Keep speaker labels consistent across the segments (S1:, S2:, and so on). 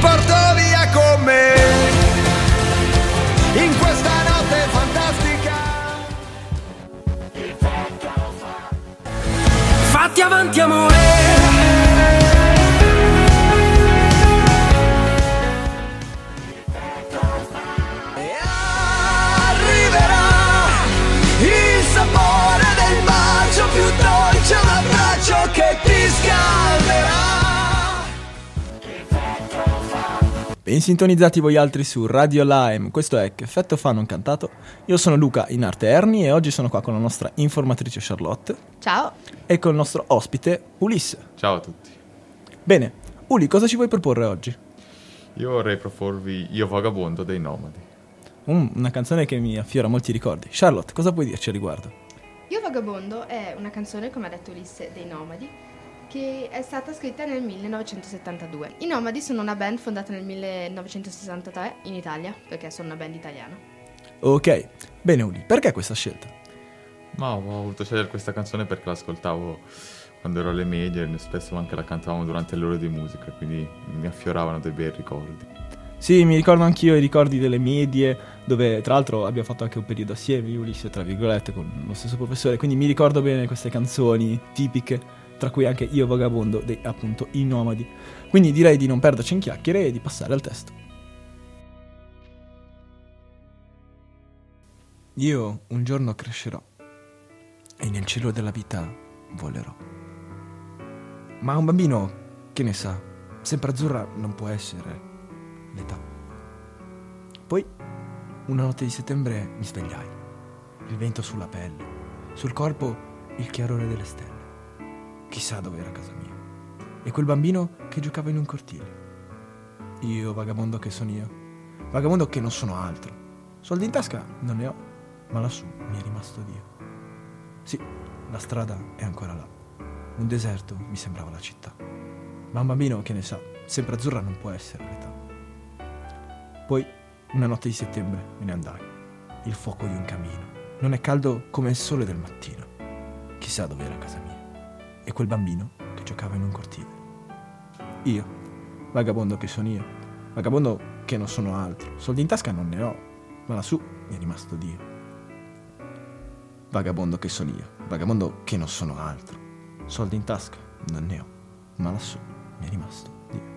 S1: porto via con me in questa notte fantastica. Fatti avanti amore.
S2: Ben sintonizzati voi altri su Radio Lime, questo è Che effetto fa non cantato. Io sono Luca in arte Erni e oggi sono qua con la nostra informatrice Charlotte
S3: Ciao,
S2: e con il nostro ospite Ulisse.
S4: Ciao a tutti.
S2: Bene, Uli, cosa ci vuoi proporre oggi?
S4: Io vorrei proporvi Io vagabondo dei nomadi.
S2: Mm, una canzone che mi affiora molti ricordi. Charlotte, cosa puoi dirci a riguardo?
S3: Io Vagabondo è una canzone, come ha detto Ulisse, dei Nomadi, che è stata scritta nel 1972. I Nomadi sono una band fondata nel 1963 in Italia, perché sono una band italiana.
S2: Ok, bene Uli, perché questa scelta?
S4: Ma ho voluto scegliere questa canzone perché l'ascoltavo quando ero alle medie e spesso anche la cantavamo durante le ore di musica, quindi mi affioravano dei bei ricordi.
S2: Sì, mi ricordo anch'io i ricordi delle medie, dove tra l'altro abbiamo fatto anche un periodo assieme, Ulisse, tra virgolette, con lo stesso professore, quindi mi ricordo bene queste canzoni tipiche, tra cui anche Io Vagabondo dei appunto I Nomadi. Quindi direi di non perderci in chiacchiere e di passare al testo. Io un giorno crescerò e nel cielo della vita volerò. Ma un bambino, che ne sa, sempre azzurra non può essere l'età. Poi, una notte di settembre mi svegliai. Il vento sulla pelle, sul corpo il chiarore delle stelle. Chissà dove era casa mia. E quel bambino che giocava in un cortile. Io, vagabondo che sono io. Vagabondo che non sono altro. Soldi in tasca non ne ho, ma lassù mi è rimasto Dio. Sì, la strada è ancora là. Un deserto mi sembrava la città. Ma un bambino che ne sa, sempre azzurra non può essere l'età. Poi, una notte di settembre, me ne andai. Il fuoco di un camino. Non è caldo come il sole del mattino. Chissà dove era casa mia. E quel bambino che giocava in un cortile. Io, vagabondo che sono io. Vagabondo che non sono altro. Soldi in tasca non ne ho, ma lassù mi è rimasto Dio. Vagabondo che sono io. Vagabondo che non sono altro. Soldi in tasca non ne ho, ma lassù mi è rimasto Dio.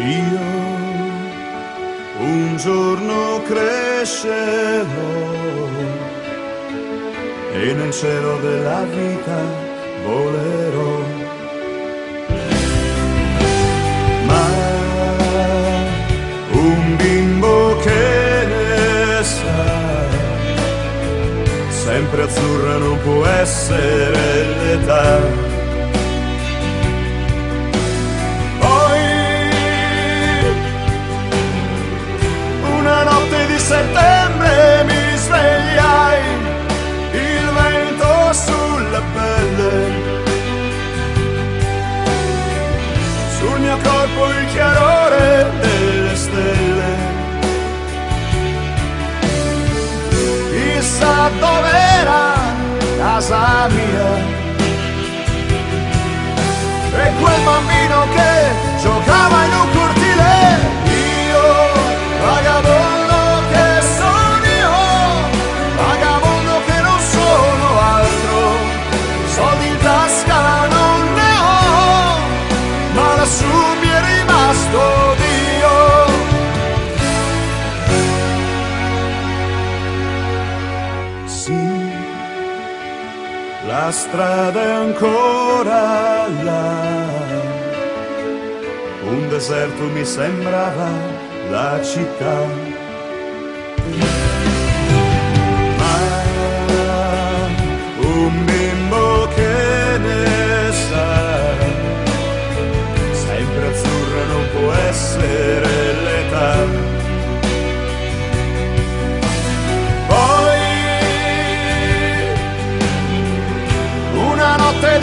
S5: Io un giorno crescerò e nel cielo della vita volerò. Ma un bimbo che ne sa, sempre azzurra non può essere l'età. Corpo il chiarore delle stelle. Chissà dov'era casa mia. E quel bambino che giocava in un la strada è ancora là. Un deserto mi sembrava la città.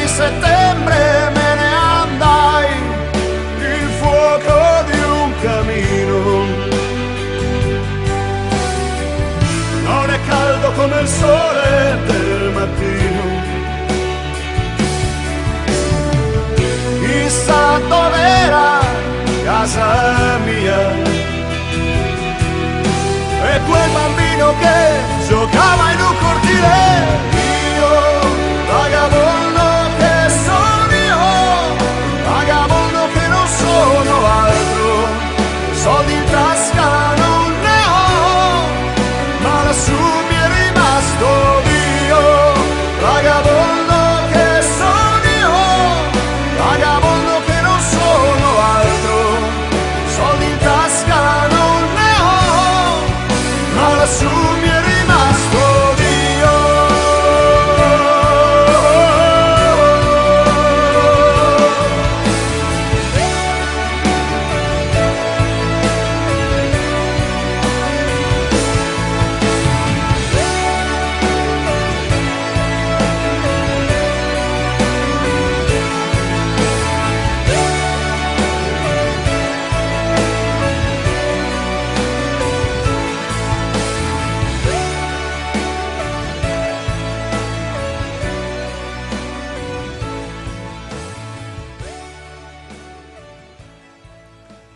S5: di settembre me ne andai, il fuoco di un camino. Non è caldo come il sole del mattino. Chissà dov'era casa mia. E quel bambino che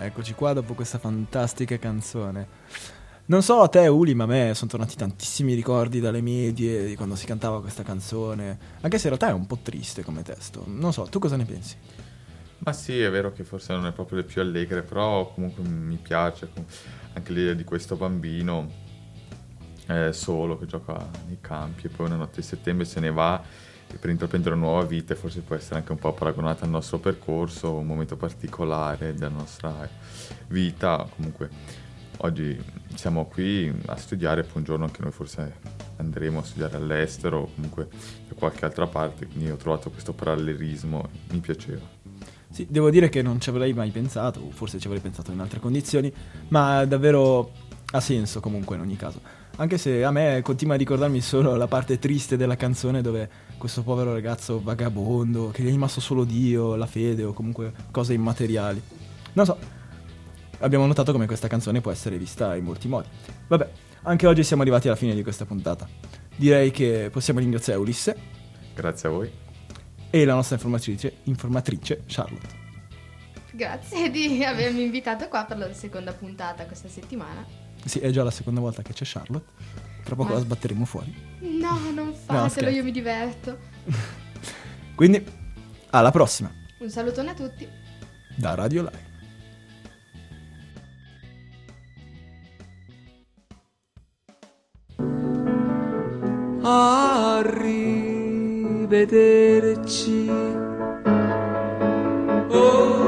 S2: Eccoci qua dopo questa fantastica canzone. Non so a te, Uli, ma a me sono tornati tantissimi ricordi dalle medie di quando si cantava questa canzone. Anche se in realtà è un po' triste come testo. Non so, tu cosa ne pensi?
S4: Ma sì, è vero che forse non è proprio le più allegre, però comunque mi piace anche l'idea di questo bambino eh, solo che gioca nei campi e poi una notte di settembre se ne va e per intraprendere una nuova vita forse può essere anche un po' paragonata al nostro percorso, un momento particolare della nostra vita. Comunque oggi siamo qui a studiare, poi un giorno anche noi forse andremo a studiare all'estero o comunque da qualche altra parte, quindi ho trovato questo parallelismo, mi piaceva.
S2: Sì, devo dire che non ci avrei mai pensato, forse ci avrei pensato in altre condizioni, ma davvero ha senso comunque in ogni caso. Anche se a me continua a ricordarmi solo la parte triste della canzone dove questo povero ragazzo vagabondo, che gli è rimasto solo Dio, la fede o comunque cose immateriali. Non so, abbiamo notato come questa canzone può essere vista in molti modi. Vabbè, anche oggi siamo arrivati alla fine di questa puntata. Direi che possiamo ringraziare Ulisse
S4: Grazie a voi.
S2: e la nostra informatrice, informatrice Charlotte.
S3: Grazie di avermi invitato qua per la seconda puntata questa settimana.
S2: Sì, è già la seconda volta che c'è Charlotte. Tra poco
S3: Ma-
S2: la sbatteremo fuori.
S3: No, non fatelo,
S2: scherzo.
S3: io mi diverto.
S2: Quindi, alla prossima,
S3: Un salutone a tutti.
S2: da Radio Live.
S1: Arrivederci. Oh,